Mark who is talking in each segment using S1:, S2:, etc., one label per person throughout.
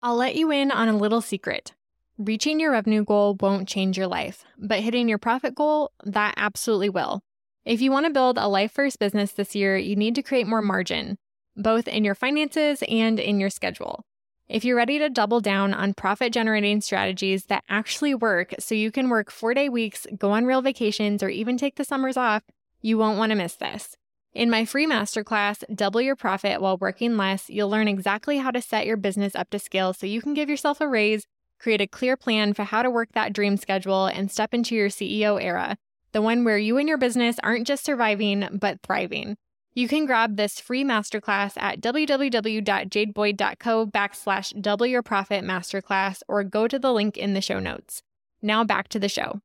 S1: I'll let you in on a little secret. Reaching your revenue goal won't change your life, but hitting your profit goal, that absolutely will. If you want to build a life first business this year, you need to create more margin, both in your finances and in your schedule. If you're ready to double down on profit generating strategies that actually work so you can work four day weeks, go on real vacations, or even take the summers off, you won't want to miss this. In my free masterclass, Double Your Profit While Working Less, you'll learn exactly how to set your business up to scale so you can give yourself a raise, create a clear plan for how to work that dream schedule, and step into your CEO era, the one where you and your business aren't just surviving, but thriving. You can grab this free masterclass at www.jadeboyd.co backslash double your profit masterclass or go to the link in the show notes. Now back to the show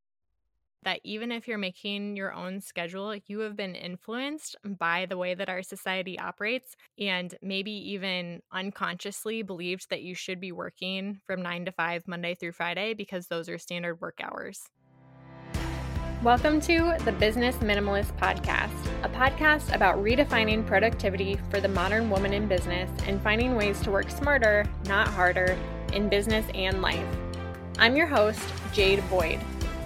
S1: that even if you're making your own schedule, you have been influenced by the way that our society operates and maybe even unconsciously believed that you should be working from 9 to 5 Monday through Friday because those are standard work hours. Welcome to the Business Minimalist Podcast, a podcast about redefining productivity for the modern woman in business and finding ways to work smarter, not harder, in business and life. I'm your host, Jade Boyd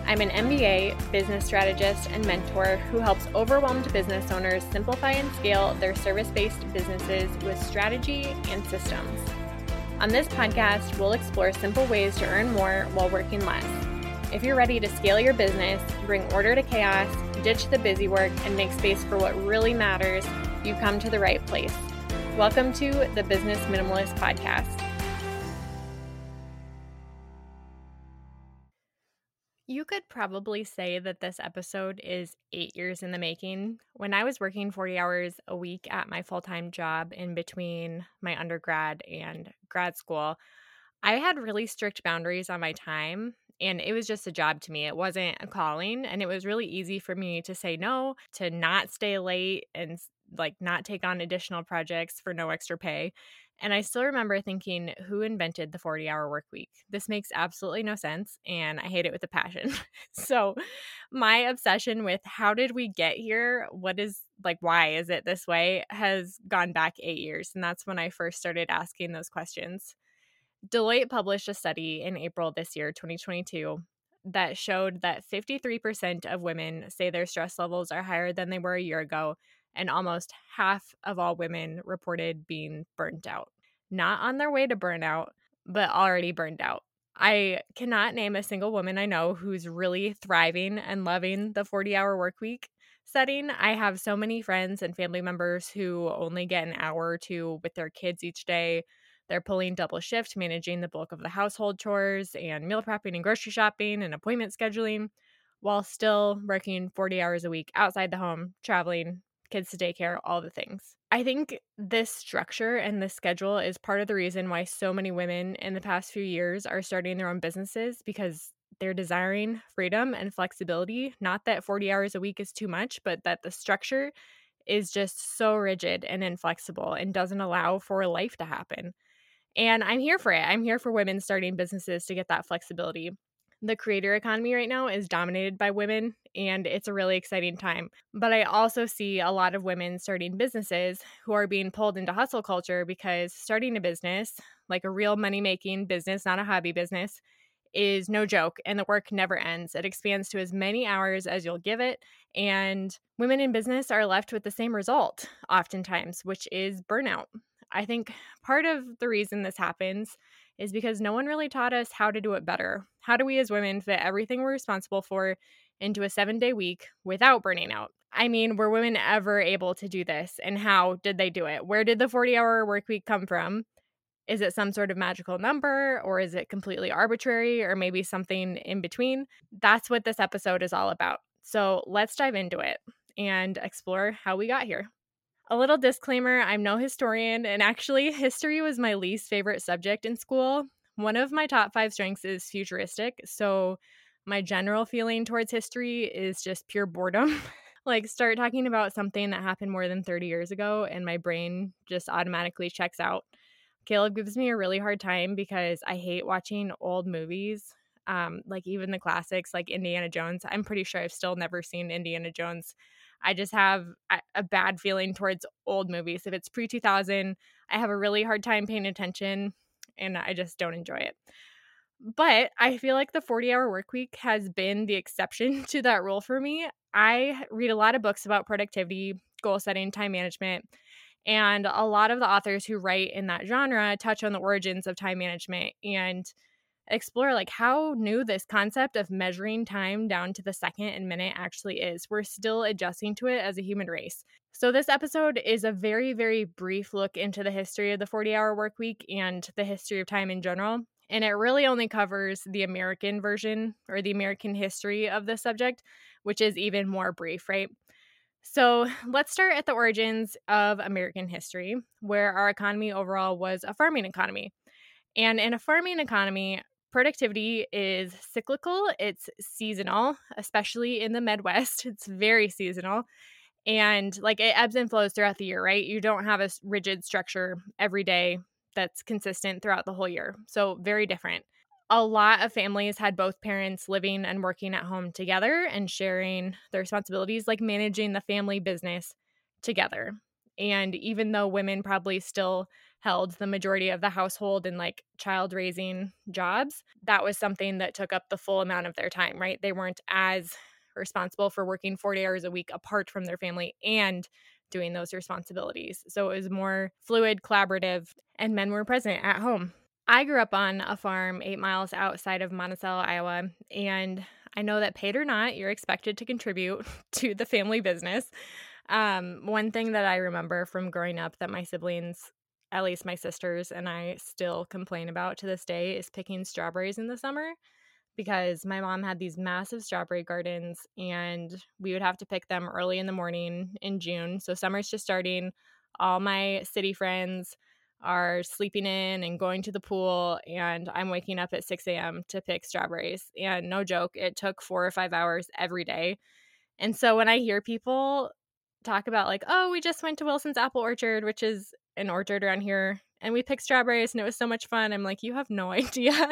S1: I'm an MBA, business strategist, and mentor who helps overwhelmed business owners simplify and scale their service based businesses with strategy and systems. On this podcast, we'll explore simple ways to earn more while working less. If you're ready to scale your business, bring order to chaos, ditch the busy work, and make space for what really matters, you've come to the right place. Welcome to the Business Minimalist Podcast. You could probably say that this episode is eight years in the making. When I was working 40 hours a week at my full time job in between my undergrad and grad school, I had really strict boundaries on my time. And it was just a job to me. It wasn't a calling. And it was really easy for me to say no, to not stay late and like not take on additional projects for no extra pay. And I still remember thinking, who invented the 40 hour work week? This makes absolutely no sense. And I hate it with a passion. so, my obsession with how did we get here? What is like, why is it this way? has gone back eight years. And that's when I first started asking those questions. Deloitte published a study in April this year, 2022, that showed that 53% of women say their stress levels are higher than they were a year ago and almost half of all women reported being burnt out. Not on their way to burnout, but already burned out. I cannot name a single woman I know who's really thriving and loving the 40 hour work week setting. I have so many friends and family members who only get an hour or two with their kids each day. They're pulling double shift, managing the bulk of the household chores and meal prepping and grocery shopping and appointment scheduling while still working 40 hours a week outside the home, traveling, kids to daycare, all the things. I think this structure and this schedule is part of the reason why so many women in the past few years are starting their own businesses because they're desiring freedom and flexibility. Not that 40 hours a week is too much, but that the structure is just so rigid and inflexible and doesn't allow for life to happen. And I'm here for it. I'm here for women starting businesses to get that flexibility the creator economy right now is dominated by women and it's a really exciting time. But I also see a lot of women starting businesses who are being pulled into hustle culture because starting a business, like a real money making business, not a hobby business, is no joke and the work never ends. It expands to as many hours as you'll give it. And women in business are left with the same result, oftentimes, which is burnout. I think part of the reason this happens is because no one really taught us how to do it better. How do we as women fit everything we're responsible for into a seven day week without burning out? I mean, were women ever able to do this? And how did they do it? Where did the 40 hour work week come from? Is it some sort of magical number or is it completely arbitrary or maybe something in between? That's what this episode is all about. So let's dive into it and explore how we got here. A little disclaimer I'm no historian, and actually, history was my least favorite subject in school. One of my top five strengths is futuristic. So, my general feeling towards history is just pure boredom. like, start talking about something that happened more than 30 years ago, and my brain just automatically checks out. Caleb gives me a really hard time because I hate watching old movies, um, like even the classics like Indiana Jones. I'm pretty sure I've still never seen Indiana Jones. I just have a bad feeling towards old movies. If it's pre 2000, I have a really hard time paying attention. and I just don't enjoy it. But I feel like the 40 hour work week has been the exception to that rule for me. I read a lot of books about productivity, goal setting, time management, and a lot of the authors who write in that genre touch on the origins of time management and explore like how new this concept of measuring time down to the second and minute actually is. We're still adjusting to it as a human race. So this episode is a very very brief look into the history of the 40-hour work week and the history of time in general. And it really only covers the American version or the American history of the subject, which is even more brief, right? So let's start at the origins of American history, where our economy overall was a farming economy. And in a farming economy, productivity is cyclical, it's seasonal, especially in the Midwest. It's very seasonal. And like it ebbs and flows throughout the year, right? You don't have a rigid structure every day that's consistent throughout the whole year. So, very different a lot of families had both parents living and working at home together and sharing the responsibilities, like managing the family business together. And even though women probably still held the majority of the household and like child raising jobs, that was something that took up the full amount of their time, right? They weren't as responsible for working 40 hours a week apart from their family and doing those responsibilities. So it was more fluid, collaborative, and men were present at home I grew up on a farm eight miles outside of Monticello, Iowa, and I know that paid or not, you're expected to contribute to the family business. Um, one thing that I remember from growing up that my siblings, at least my sisters, and I still complain about to this day is picking strawberries in the summer because my mom had these massive strawberry gardens and we would have to pick them early in the morning in June. So summer's just starting. All my city friends, are sleeping in and going to the pool and i'm waking up at 6 a.m to pick strawberries and no joke it took four or five hours every day and so when i hear people talk about like oh we just went to wilson's apple orchard which is an orchard around here and we picked strawberries and it was so much fun i'm like you have no idea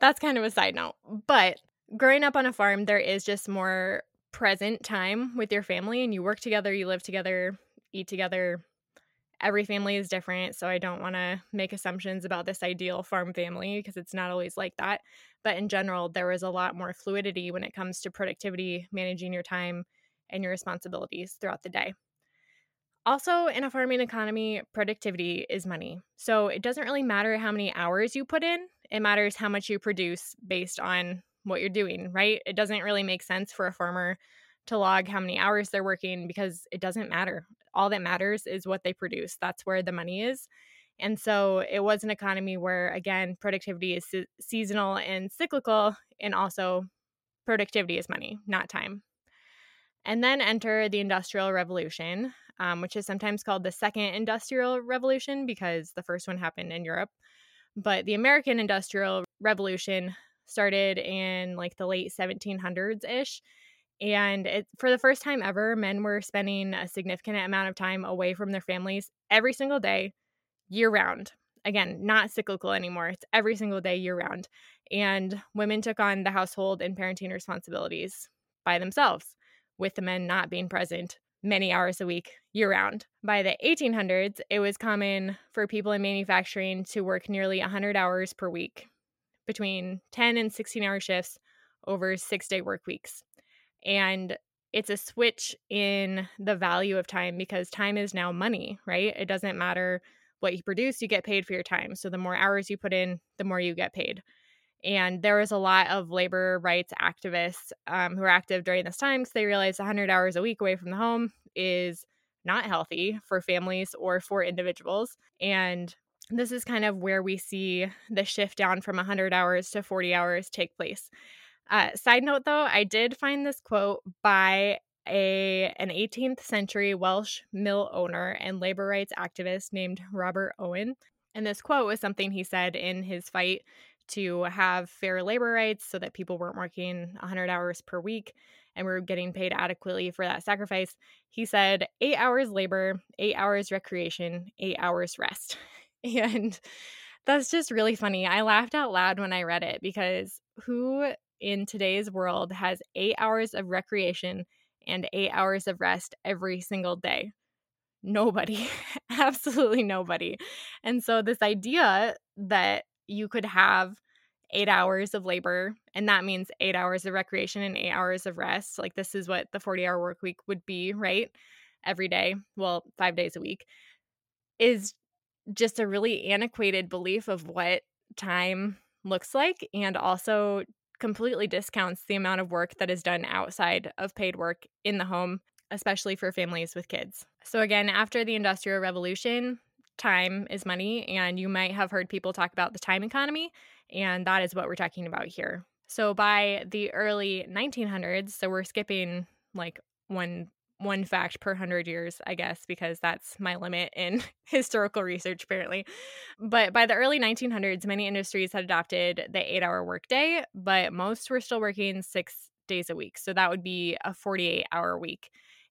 S1: that's kind of a side note but growing up on a farm there is just more present time with your family and you work together you live together eat together every family is different. So I don't want to make assumptions about this ideal farm family because it's not always like that. But in general, there is a lot more fluidity when it comes to productivity, managing your time, and your responsibilities throughout the day. Also, in a farming economy, productivity is money. So it doesn't really matter how many hours you put in, it matters how much you produce based on what you're doing, right? It doesn't really make sense for a farmer to log how many hours they're working because it doesn't matter all that matters is what they produce. That's where the money is. And so it was an economy where, again, productivity is se- seasonal and cyclical, and also productivity is money, not time. And then enter the Industrial Revolution, um, which is sometimes called the Second Industrial Revolution because the first one happened in Europe. But the American Industrial Revolution started in like the late 1700s ish and it, for the first time ever, men were spending a significant amount of time away from their families every single day, year round. Again, not cyclical anymore. It's every single day, year round. And women took on the household and parenting responsibilities by themselves, with the men not being present many hours a week, year round. By the 1800s, it was common for people in manufacturing to work nearly 100 hours per week, between 10 and 16 hour shifts over six day work weeks. And it's a switch in the value of time because time is now money, right? It doesn't matter what you produce, you get paid for your time. So the more hours you put in, the more you get paid. And there was a lot of labor rights activists um, who were active during this time because they realized 100 hours a week away from the home is not healthy for families or for individuals. And this is kind of where we see the shift down from 100 hours to 40 hours take place. Uh, side note though, I did find this quote by a an 18th century Welsh mill owner and labor rights activist named Robert Owen. And this quote was something he said in his fight to have fair labor rights so that people weren't working 100 hours per week and were getting paid adequately for that sacrifice. He said, eight hours labor, eight hours recreation, eight hours rest. And that's just really funny. I laughed out loud when I read it because who in today's world has eight hours of recreation and eight hours of rest every single day. Nobody, absolutely nobody. And so, this idea that you could have eight hours of labor, and that means eight hours of recreation and eight hours of rest. Like, this is what the 40 hour work week would be, right? Every day, well, five days a week, is just a really antiquated belief of what time looks like and also completely discounts the amount of work that is done outside of paid work in the home, especially for families with kids. So, again, after the Industrial Revolution, time is money, and you might have heard people talk about the time economy, and that is what we're talking about here. So, by the early 1900s, so we're skipping like one one fact per 100 years, I guess, because that's my limit in historical research, apparently. But by the early 1900s, many industries had adopted the eight hour workday, but most were still working six days a week. So that would be a 48 hour week.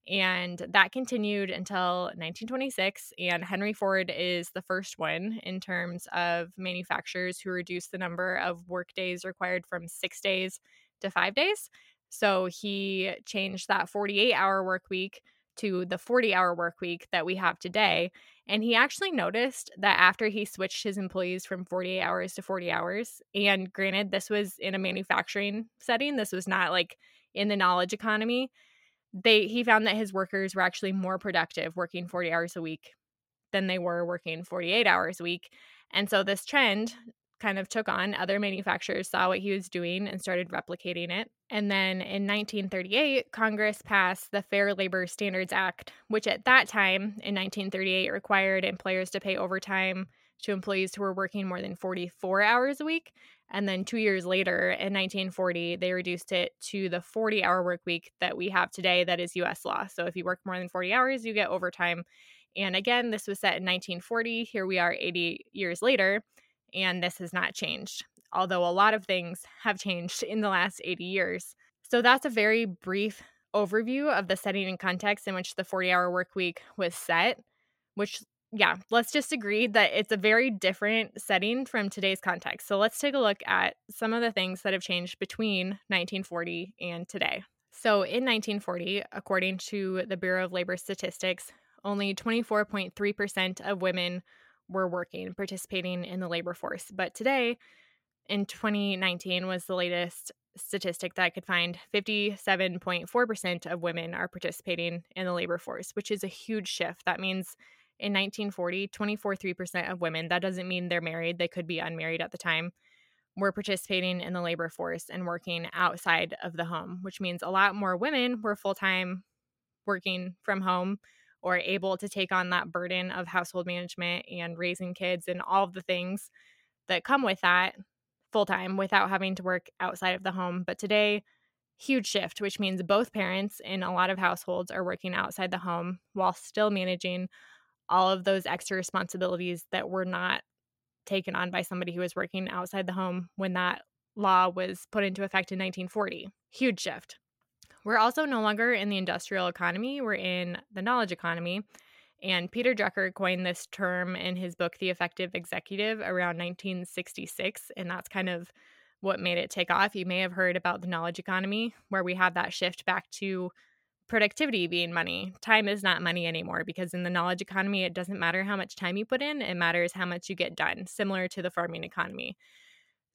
S1: And that continued until 1926. And Henry Ford is the first one in terms of manufacturers who reduced the number of work days required from six days to five days. So he changed that 48 hour work week to the 40 hour work week that we have today. And he actually noticed that after he switched his employees from 48 hours to 40 hours, and granted, this was in a manufacturing setting, this was not like in the knowledge economy they he found that his workers were actually more productive working 40 hours a week than they were working 48 hours a week. And so this trend kind of took on other manufacturers saw what he was doing and started replicating it. And then in 1938, Congress passed the Fair Labor Standards Act, which at that time in 1938 required employers to pay overtime to employees who were working more than 44 hours a week. And then two years later, in 1940, they reduced it to the 40 hour work week that we have today, that is US law. So if you work more than 40 hours, you get overtime. And again, this was set in 1940. Here we are 80 years later, and this has not changed, although a lot of things have changed in the last 80 years. So that's a very brief overview of the setting and context in which the 40 hour work week was set, which yeah, let's just agree that it's a very different setting from today's context. So let's take a look at some of the things that have changed between 1940 and today. So in 1940, according to the Bureau of Labor Statistics, only 24.3% of women were working, participating in the labor force. But today, in 2019, was the latest statistic that I could find 57.4% of women are participating in the labor force, which is a huge shift. That means in 1940, 24.3% of women, that doesn't mean they're married, they could be unmarried at the time, were participating in the labor force and working outside of the home, which means a lot more women were full time working from home or able to take on that burden of household management and raising kids and all of the things that come with that full time without having to work outside of the home. But today, huge shift, which means both parents in a lot of households are working outside the home while still managing all of those extra responsibilities that were not taken on by somebody who was working outside the home when that law was put into effect in 1940. Huge shift. We're also no longer in the industrial economy, we're in the knowledge economy. And Peter Drucker coined this term in his book, The Effective Executive, around 1966. And that's kind of what made it take off. You may have heard about the knowledge economy, where we have that shift back to productivity being money. Time is not money anymore because in the knowledge economy, it doesn't matter how much time you put in, it matters how much you get done, similar to the farming economy.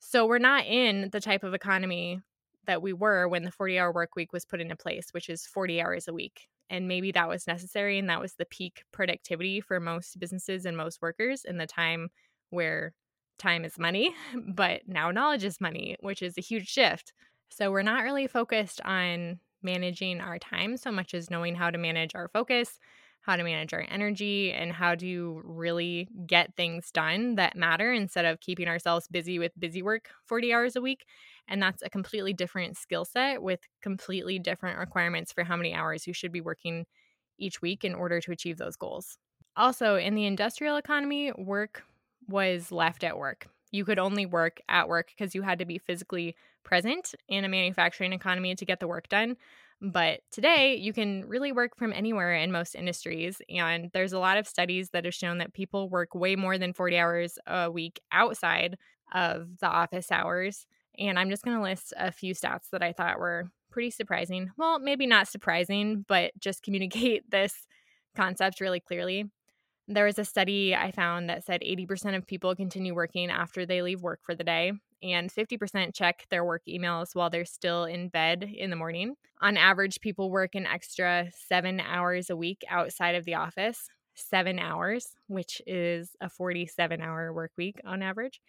S1: So we're not in the type of economy that we were when the 40 hour work week was put into place, which is 40 hours a week. And maybe that was necessary and that was the peak productivity for most businesses and most workers in the time where time is money, but now knowledge is money, which is a huge shift. So we're not really focused on managing our time so much as knowing how to manage our focus, how to manage our energy, and how to really get things done that matter instead of keeping ourselves busy with busy work 40 hours a week. And that's a completely different skill set with completely different requirements for how many hours you should be working each week in order to achieve those goals. Also, in the industrial economy, work was left at work. You could only work at work because you had to be physically present in a manufacturing economy to get the work done. But today, you can really work from anywhere in most industries. And there's a lot of studies that have shown that people work way more than 40 hours a week outside of the office hours. And I'm just going to list a few stats that I thought were pretty surprising. Well, maybe not surprising, but just communicate this concept really clearly. There was a study I found that said 80% of people continue working after they leave work for the day, and 50% check their work emails while they're still in bed in the morning. On average, people work an extra seven hours a week outside of the office, seven hours, which is a 47 hour work week on average.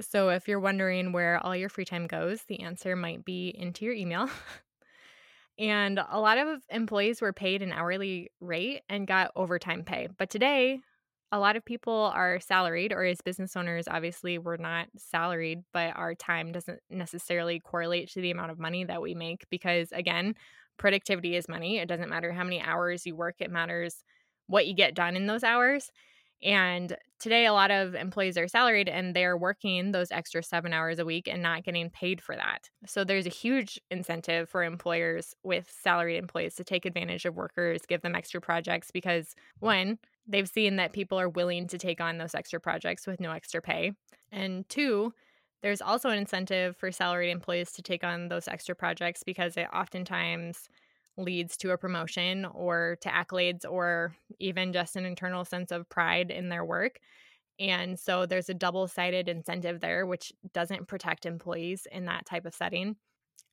S1: So, if you're wondering where all your free time goes, the answer might be into your email. and a lot of employees were paid an hourly rate and got overtime pay. But today, a lot of people are salaried, or as business owners, obviously, we're not salaried, but our time doesn't necessarily correlate to the amount of money that we make because, again, productivity is money. It doesn't matter how many hours you work, it matters what you get done in those hours. And today, a lot of employees are salaried and they're working those extra seven hours a week and not getting paid for that. So, there's a huge incentive for employers with salaried employees to take advantage of workers, give them extra projects because, one, they've seen that people are willing to take on those extra projects with no extra pay. And two, there's also an incentive for salaried employees to take on those extra projects because it oftentimes leads to a promotion or to accolades or even just an internal sense of pride in their work. And so there's a double sided incentive there, which doesn't protect employees in that type of setting.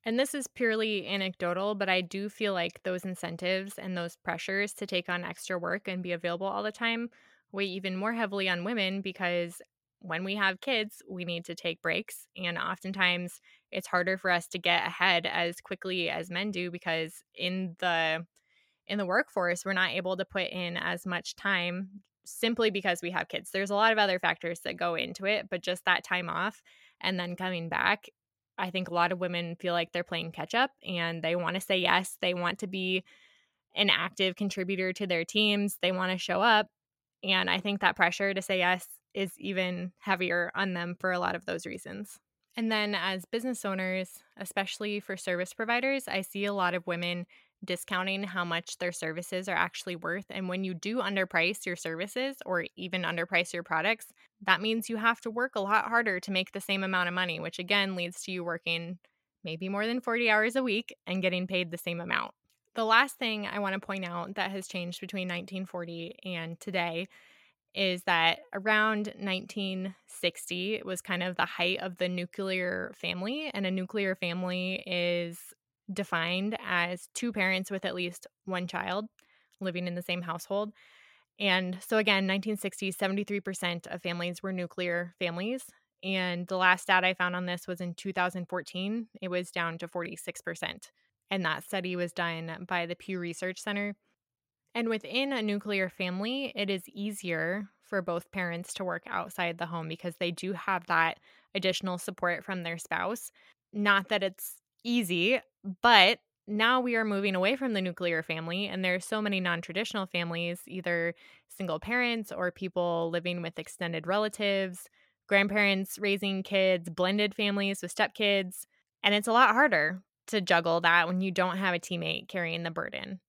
S1: And this is purely anecdotal, but I do feel like those incentives and those pressures to take on extra work and be available all the time weigh even more heavily on women because when we have kids, we need to take breaks. And oftentimes it's harder for us to get ahead as quickly as men do because in the in the workforce, we're not able to put in as much time simply because we have kids. There's a lot of other factors that go into it, but just that time off and then coming back, I think a lot of women feel like they're playing catch up and they want to say yes. They want to be an active contributor to their teams. They want to show up. And I think that pressure to say yes is even heavier on them for a lot of those reasons. And then, as business owners, especially for service providers, I see a lot of women discounting how much their services are actually worth. And when you do underprice your services or even underprice your products, that means you have to work a lot harder to make the same amount of money, which again leads to you working maybe more than 40 hours a week and getting paid the same amount. The last thing I want to point out that has changed between 1940 and today is that around 1960 it was kind of the height of the nuclear family and a nuclear family is defined as two parents with at least one child living in the same household. And so again 1960s 73% of families were nuclear families and the last stat i found on this was in 2014 it was down to 46% and that study was done by the pew research center and within a nuclear family, it is easier for both parents to work outside the home because they do have that additional support from their spouse. Not that it's easy, but now we are moving away from the nuclear family, and there are so many non traditional families, either single parents or people living with extended relatives, grandparents raising kids, blended families with stepkids. And it's a lot harder to juggle that when you don't have a teammate carrying the burden.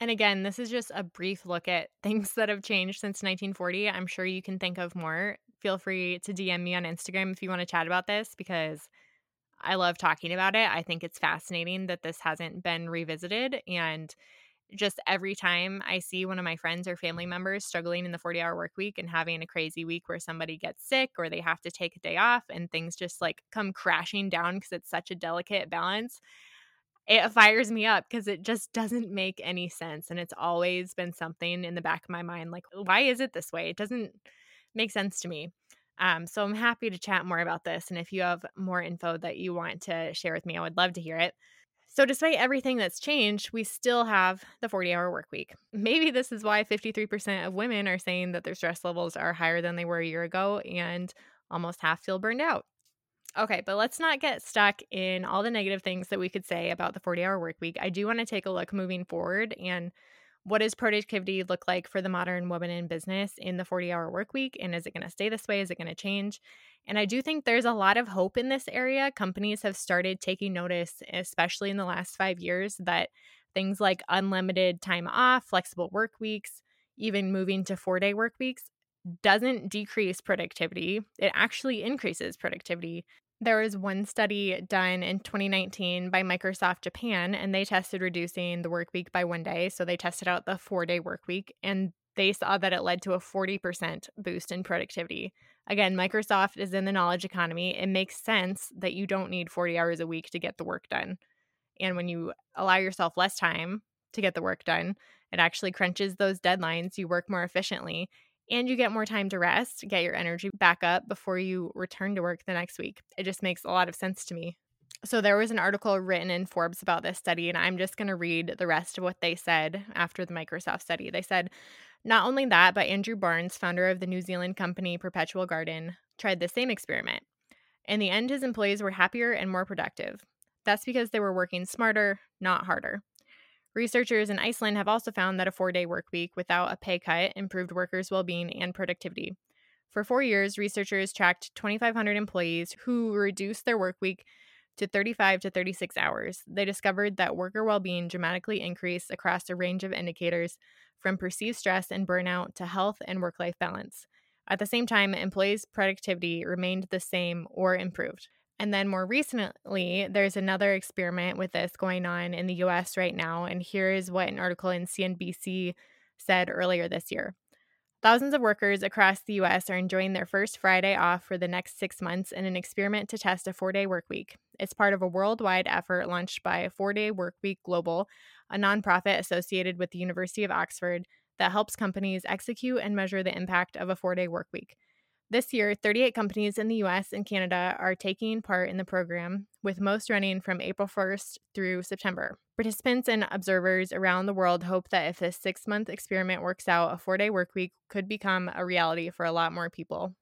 S1: And again, this is just a brief look at things that have changed since 1940. I'm sure you can think of more. Feel free to DM me on Instagram if you want to chat about this because I love talking about it. I think it's fascinating that this hasn't been revisited. And just every time I see one of my friends or family members struggling in the 40 hour work week and having a crazy week where somebody gets sick or they have to take a day off and things just like come crashing down because it's such a delicate balance, it fires me up because it just doesn't make any sense. And it's always been something in the back of my mind like, why is it this way? It doesn't make sense to me. Um, so I'm happy to chat more about this. And if you have more info that you want to share with me, I would love to hear it. So, despite everything that's changed, we still have the 40 hour work week. Maybe this is why 53% of women are saying that their stress levels are higher than they were a year ago, and almost half feel burned out. Okay, but let's not get stuck in all the negative things that we could say about the 40 hour work week. I do want to take a look moving forward and what does productivity look like for the modern woman in business in the 40 hour work week? And is it going to stay this way? Is it going to change? And I do think there's a lot of hope in this area. Companies have started taking notice, especially in the last five years, that things like unlimited time off, flexible work weeks, even moving to four day work weeks doesn't decrease productivity, it actually increases productivity. There was one study done in 2019 by Microsoft Japan, and they tested reducing the work week by one day. So they tested out the four day work week, and they saw that it led to a 40% boost in productivity. Again, Microsoft is in the knowledge economy. It makes sense that you don't need 40 hours a week to get the work done. And when you allow yourself less time to get the work done, it actually crunches those deadlines. You work more efficiently and you get more time to rest, get your energy back up before you return to work the next week. It just makes a lot of sense to me. So, there was an article written in Forbes about this study, and I'm just going to read the rest of what they said after the Microsoft study. They said, not only that, but Andrew Barnes, founder of the New Zealand company Perpetual Guardian, tried the same experiment. In the end, his employees were happier and more productive. That's because they were working smarter, not harder. Researchers in Iceland have also found that a four day work week without a pay cut improved workers' well being and productivity. For four years, researchers tracked 2,500 employees who reduced their work week to 35 to 36 hours. They discovered that worker well being dramatically increased across a range of indicators from perceived stress and burnout to health and work life balance. At the same time, employees' productivity remained the same or improved. And then more recently, there's another experiment with this going on in the US right now. And here is what an article in CNBC said earlier this year. Thousands of workers across the US are enjoying their first Friday off for the next six months in an experiment to test a four day work week. It's part of a worldwide effort launched by Four Day Work Week Global, a nonprofit associated with the University of Oxford that helps companies execute and measure the impact of a four day work week. This year, 38 companies in the US and Canada are taking part in the program, with most running from April 1st through September. Participants and observers around the world hope that if this six month experiment works out, a four day work week could become a reality for a lot more people.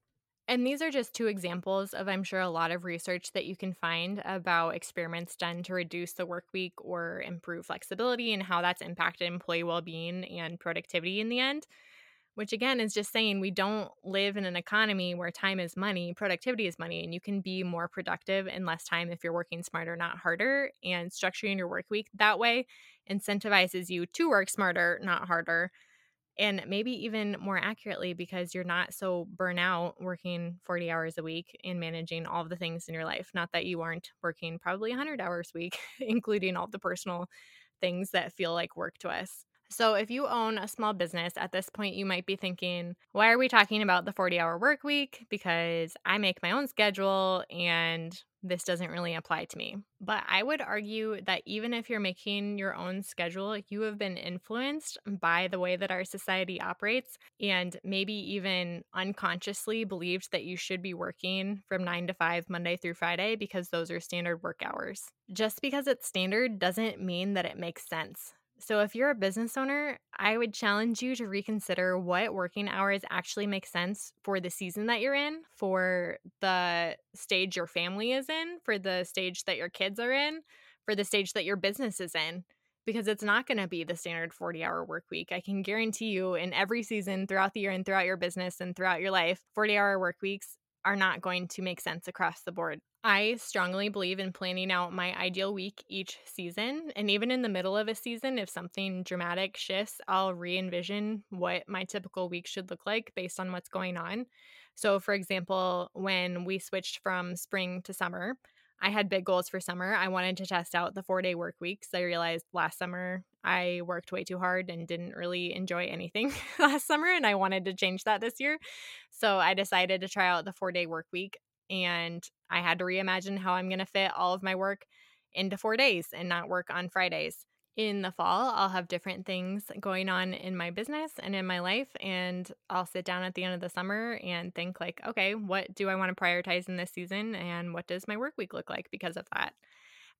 S1: And these are just two examples of, I'm sure, a lot of research that you can find about experiments done to reduce the work week or improve flexibility and how that's impacted employee well being and productivity in the end which again is just saying we don't live in an economy where time is money, productivity is money, and you can be more productive in less time if you're working smarter, not harder. And structuring your work week that way incentivizes you to work smarter, not harder. And maybe even more accurately because you're not so burnout working 40 hours a week and managing all of the things in your life. Not that you aren't working probably 100 hours a week, including all the personal things that feel like work to us. So, if you own a small business at this point, you might be thinking, why are we talking about the 40 hour work week? Because I make my own schedule and this doesn't really apply to me. But I would argue that even if you're making your own schedule, you have been influenced by the way that our society operates and maybe even unconsciously believed that you should be working from nine to five Monday through Friday because those are standard work hours. Just because it's standard doesn't mean that it makes sense. So, if you're a business owner, I would challenge you to reconsider what working hours actually make sense for the season that you're in, for the stage your family is in, for the stage that your kids are in, for the stage that your business is in, because it's not going to be the standard 40 hour work week. I can guarantee you, in every season throughout the year and throughout your business and throughout your life, 40 hour work weeks are not going to make sense across the board. I strongly believe in planning out my ideal week each season. And even in the middle of a season, if something dramatic shifts, I'll re envision what my typical week should look like based on what's going on. So, for example, when we switched from spring to summer, I had big goals for summer. I wanted to test out the four day work weeks. I realized last summer I worked way too hard and didn't really enjoy anything last summer, and I wanted to change that this year. So I decided to try out the four day work week and I had to reimagine how I'm going to fit all of my work into four days and not work on Fridays. In the fall, I'll have different things going on in my business and in my life. And I'll sit down at the end of the summer and think, like, okay, what do I want to prioritize in this season? And what does my work week look like because of that?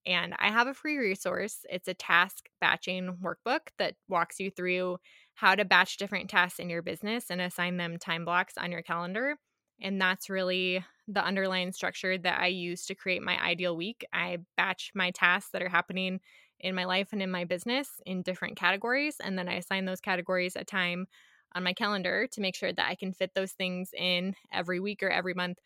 S1: And I have a free resource. It's a task batching workbook that walks you through how to batch different tasks in your business and assign them time blocks on your calendar. And that's really the underlying structure that I use to create my ideal week. I batch my tasks that are happening in my life and in my business in different categories. And then I assign those categories a time on my calendar to make sure that I can fit those things in every week or every month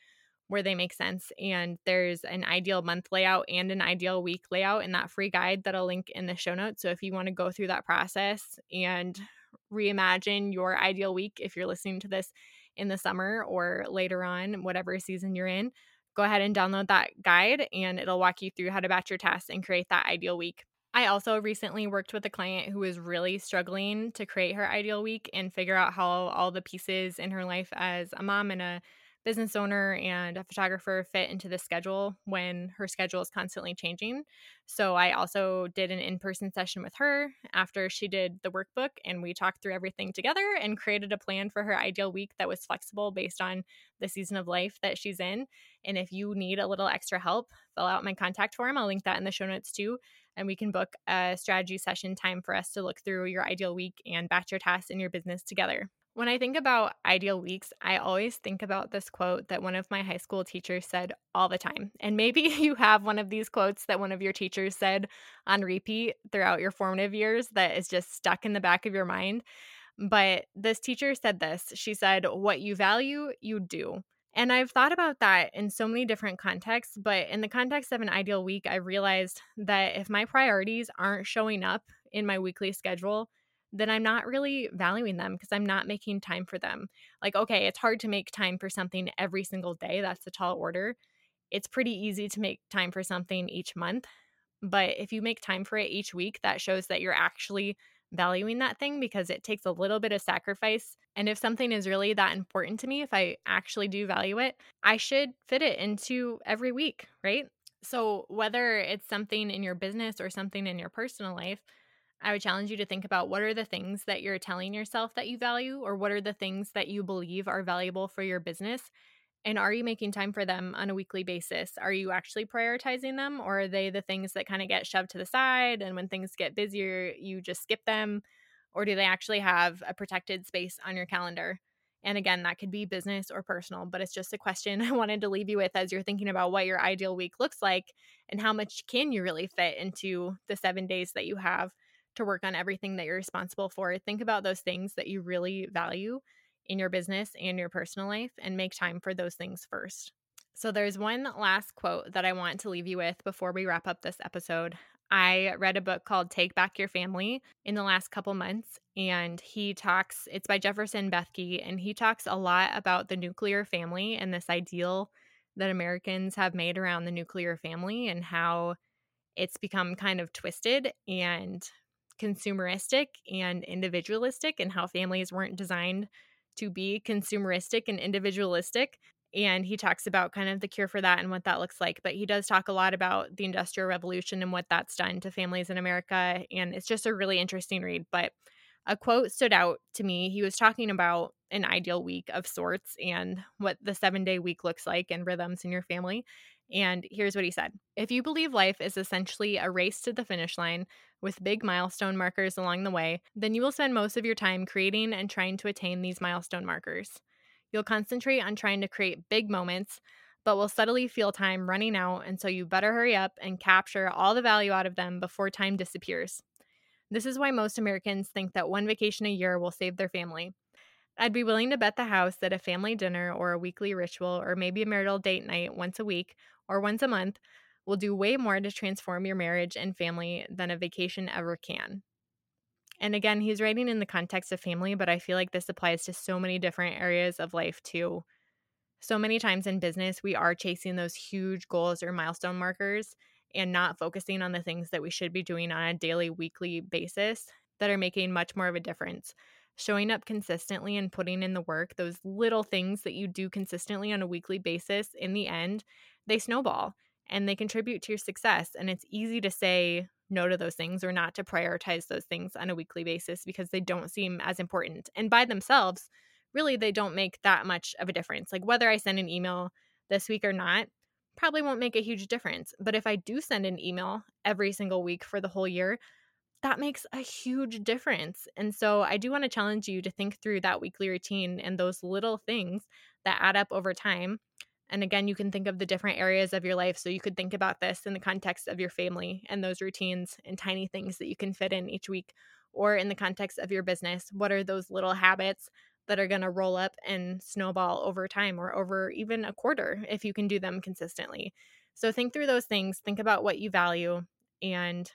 S1: where they make sense. And there's an ideal month layout and an ideal week layout in that free guide that I'll link in the show notes. So if you want to go through that process and reimagine your ideal week, if you're listening to this in the summer or later on, whatever season you're in, go ahead and download that guide and it'll walk you through how to batch your tasks and create that ideal week. I also recently worked with a client who was really struggling to create her ideal week and figure out how all the pieces in her life as a mom and a business owner and a photographer fit into the schedule when her schedule is constantly changing. So I also did an in person session with her after she did the workbook, and we talked through everything together and created a plan for her ideal week that was flexible based on the season of life that she's in. And if you need a little extra help, fill out my contact form. I'll link that in the show notes too. And we can book a strategy session time for us to look through your ideal week and batch your tasks in your business together. When I think about ideal weeks, I always think about this quote that one of my high school teachers said all the time. And maybe you have one of these quotes that one of your teachers said on repeat throughout your formative years that is just stuck in the back of your mind. But this teacher said this She said, What you value, you do. And I've thought about that in so many different contexts, but in the context of an ideal week, I realized that if my priorities aren't showing up in my weekly schedule, then I'm not really valuing them because I'm not making time for them. Like, okay, it's hard to make time for something every single day. That's a tall order. It's pretty easy to make time for something each month. But if you make time for it each week, that shows that you're actually valuing that thing because it takes a little bit of sacrifice. And if something is really that important to me, if I actually do value it, I should fit it into every week, right? So, whether it's something in your business or something in your personal life, I would challenge you to think about what are the things that you're telling yourself that you value, or what are the things that you believe are valuable for your business. And are you making time for them on a weekly basis? Are you actually prioritizing them, or are they the things that kind of get shoved to the side? And when things get busier, you just skip them? Or do they actually have a protected space on your calendar? And again, that could be business or personal, but it's just a question I wanted to leave you with as you're thinking about what your ideal week looks like and how much can you really fit into the seven days that you have to work on everything that you're responsible for. Think about those things that you really value in your business and your personal life and make time for those things first. So, there's one last quote that I want to leave you with before we wrap up this episode. I read a book called Take Back Your Family in the last couple months, and he talks, it's by Jefferson Bethke, and he talks a lot about the nuclear family and this ideal that Americans have made around the nuclear family and how it's become kind of twisted and consumeristic and individualistic and how families weren't designed to be consumeristic and individualistic. And he talks about kind of the cure for that and what that looks like. But he does talk a lot about the Industrial Revolution and what that's done to families in America. And it's just a really interesting read. But a quote stood out to me. He was talking about an ideal week of sorts and what the seven day week looks like and rhythms in your family. And here's what he said If you believe life is essentially a race to the finish line with big milestone markers along the way, then you will spend most of your time creating and trying to attain these milestone markers. You'll concentrate on trying to create big moments, but will subtly feel time running out, and so you better hurry up and capture all the value out of them before time disappears. This is why most Americans think that one vacation a year will save their family. I'd be willing to bet the house that a family dinner or a weekly ritual or maybe a marital date night once a week or once a month will do way more to transform your marriage and family than a vacation ever can. And again, he's writing in the context of family, but I feel like this applies to so many different areas of life too. So many times in business, we are chasing those huge goals or milestone markers and not focusing on the things that we should be doing on a daily, weekly basis that are making much more of a difference showing up consistently and putting in the work, those little things that you do consistently on a weekly basis, in the end, they snowball and they contribute to your success. And it's easy to say no to those things or not to prioritize those things on a weekly basis because they don't seem as important. And by themselves, really, they don't make that much of a difference. Like whether I send an email this week or not, probably won't make a huge difference. But if I do send an email every single week for the whole year, that makes a huge difference. And so I do want to challenge you to think through that weekly routine and those little things that add up over time. And again, you can think of the different areas of your life. So you could think about this in the context of your family and those routines and tiny things that you can fit in each week, or in the context of your business. What are those little habits that are going to roll up and snowball over time or over even a quarter if you can do them consistently? So think through those things, think about what you value, and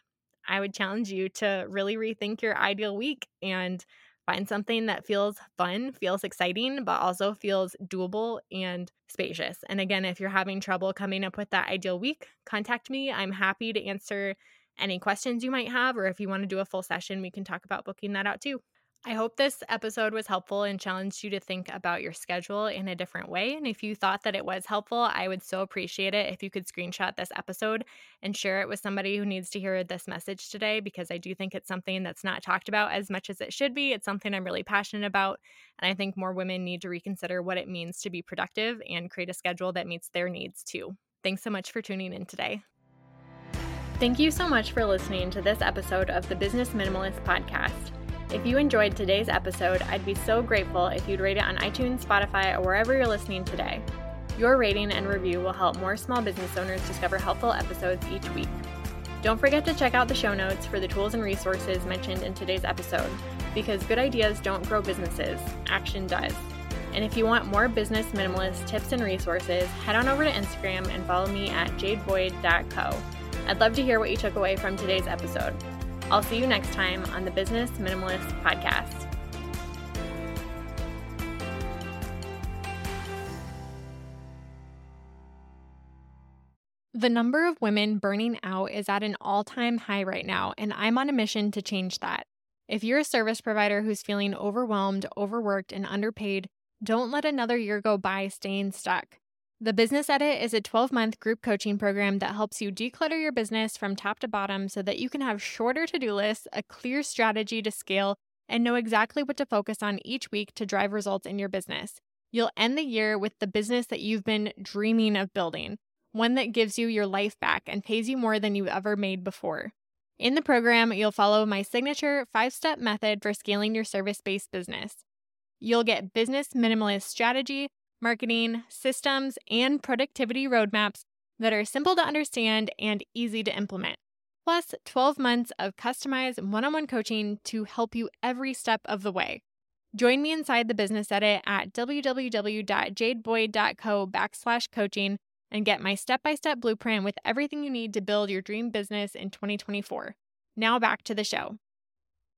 S1: I would challenge you to really rethink your ideal week and Find something that feels fun, feels exciting, but also feels doable and spacious. And again, if you're having trouble coming up with that ideal week, contact me. I'm happy to answer any questions you might have, or if you want to do a full session, we can talk about booking that out too. I hope this episode was helpful and challenged you to think about your schedule in a different way. And if you thought that it was helpful, I would so appreciate it if you could screenshot this episode and share it with somebody who needs to hear this message today, because I do think it's something that's not talked about as much as it should be. It's something I'm really passionate about. And I think more women need to reconsider what it means to be productive and create a schedule that meets their needs too. Thanks so much for tuning in today. Thank you so much for listening to this episode of the Business Minimalist Podcast. If you enjoyed today's episode, I'd be so grateful if you'd rate it on iTunes, Spotify, or wherever you're listening today. Your rating and review will help more small business owners discover helpful episodes each week. Don't forget to check out the show notes for the tools and resources mentioned in today's episode, because good ideas don't grow businesses, action does. And if you want more business minimalist tips and resources, head on over to Instagram and follow me at jadeboyd.co. I'd love to hear what you took away from today's episode. I'll see you next time on the Business Minimalist Podcast. The number of women burning out is at an all time high right now, and I'm on a mission to change that. If you're a service provider who's feeling overwhelmed, overworked, and underpaid, don't let another year go by staying stuck. The Business Edit is a 12 month group coaching program that helps you declutter your business from top to bottom so that you can have shorter to do lists, a clear strategy to scale, and know exactly what to focus on each week to drive results in your business. You'll end the year with the business that you've been dreaming of building, one that gives you your life back and pays you more than you've ever made before. In the program, you'll follow my signature five step method for scaling your service based business. You'll get business minimalist strategy marketing, systems, and productivity roadmaps that are simple to understand and easy to implement. Plus, 12 months of customized one on one coaching to help you every step of the way. Join me inside the business edit at www.jadeboyd.co backslash coaching and get my step by step blueprint with everything you need to build your dream business in 2024. Now back to the show.